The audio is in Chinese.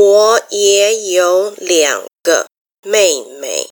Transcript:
我也有两个妹妹。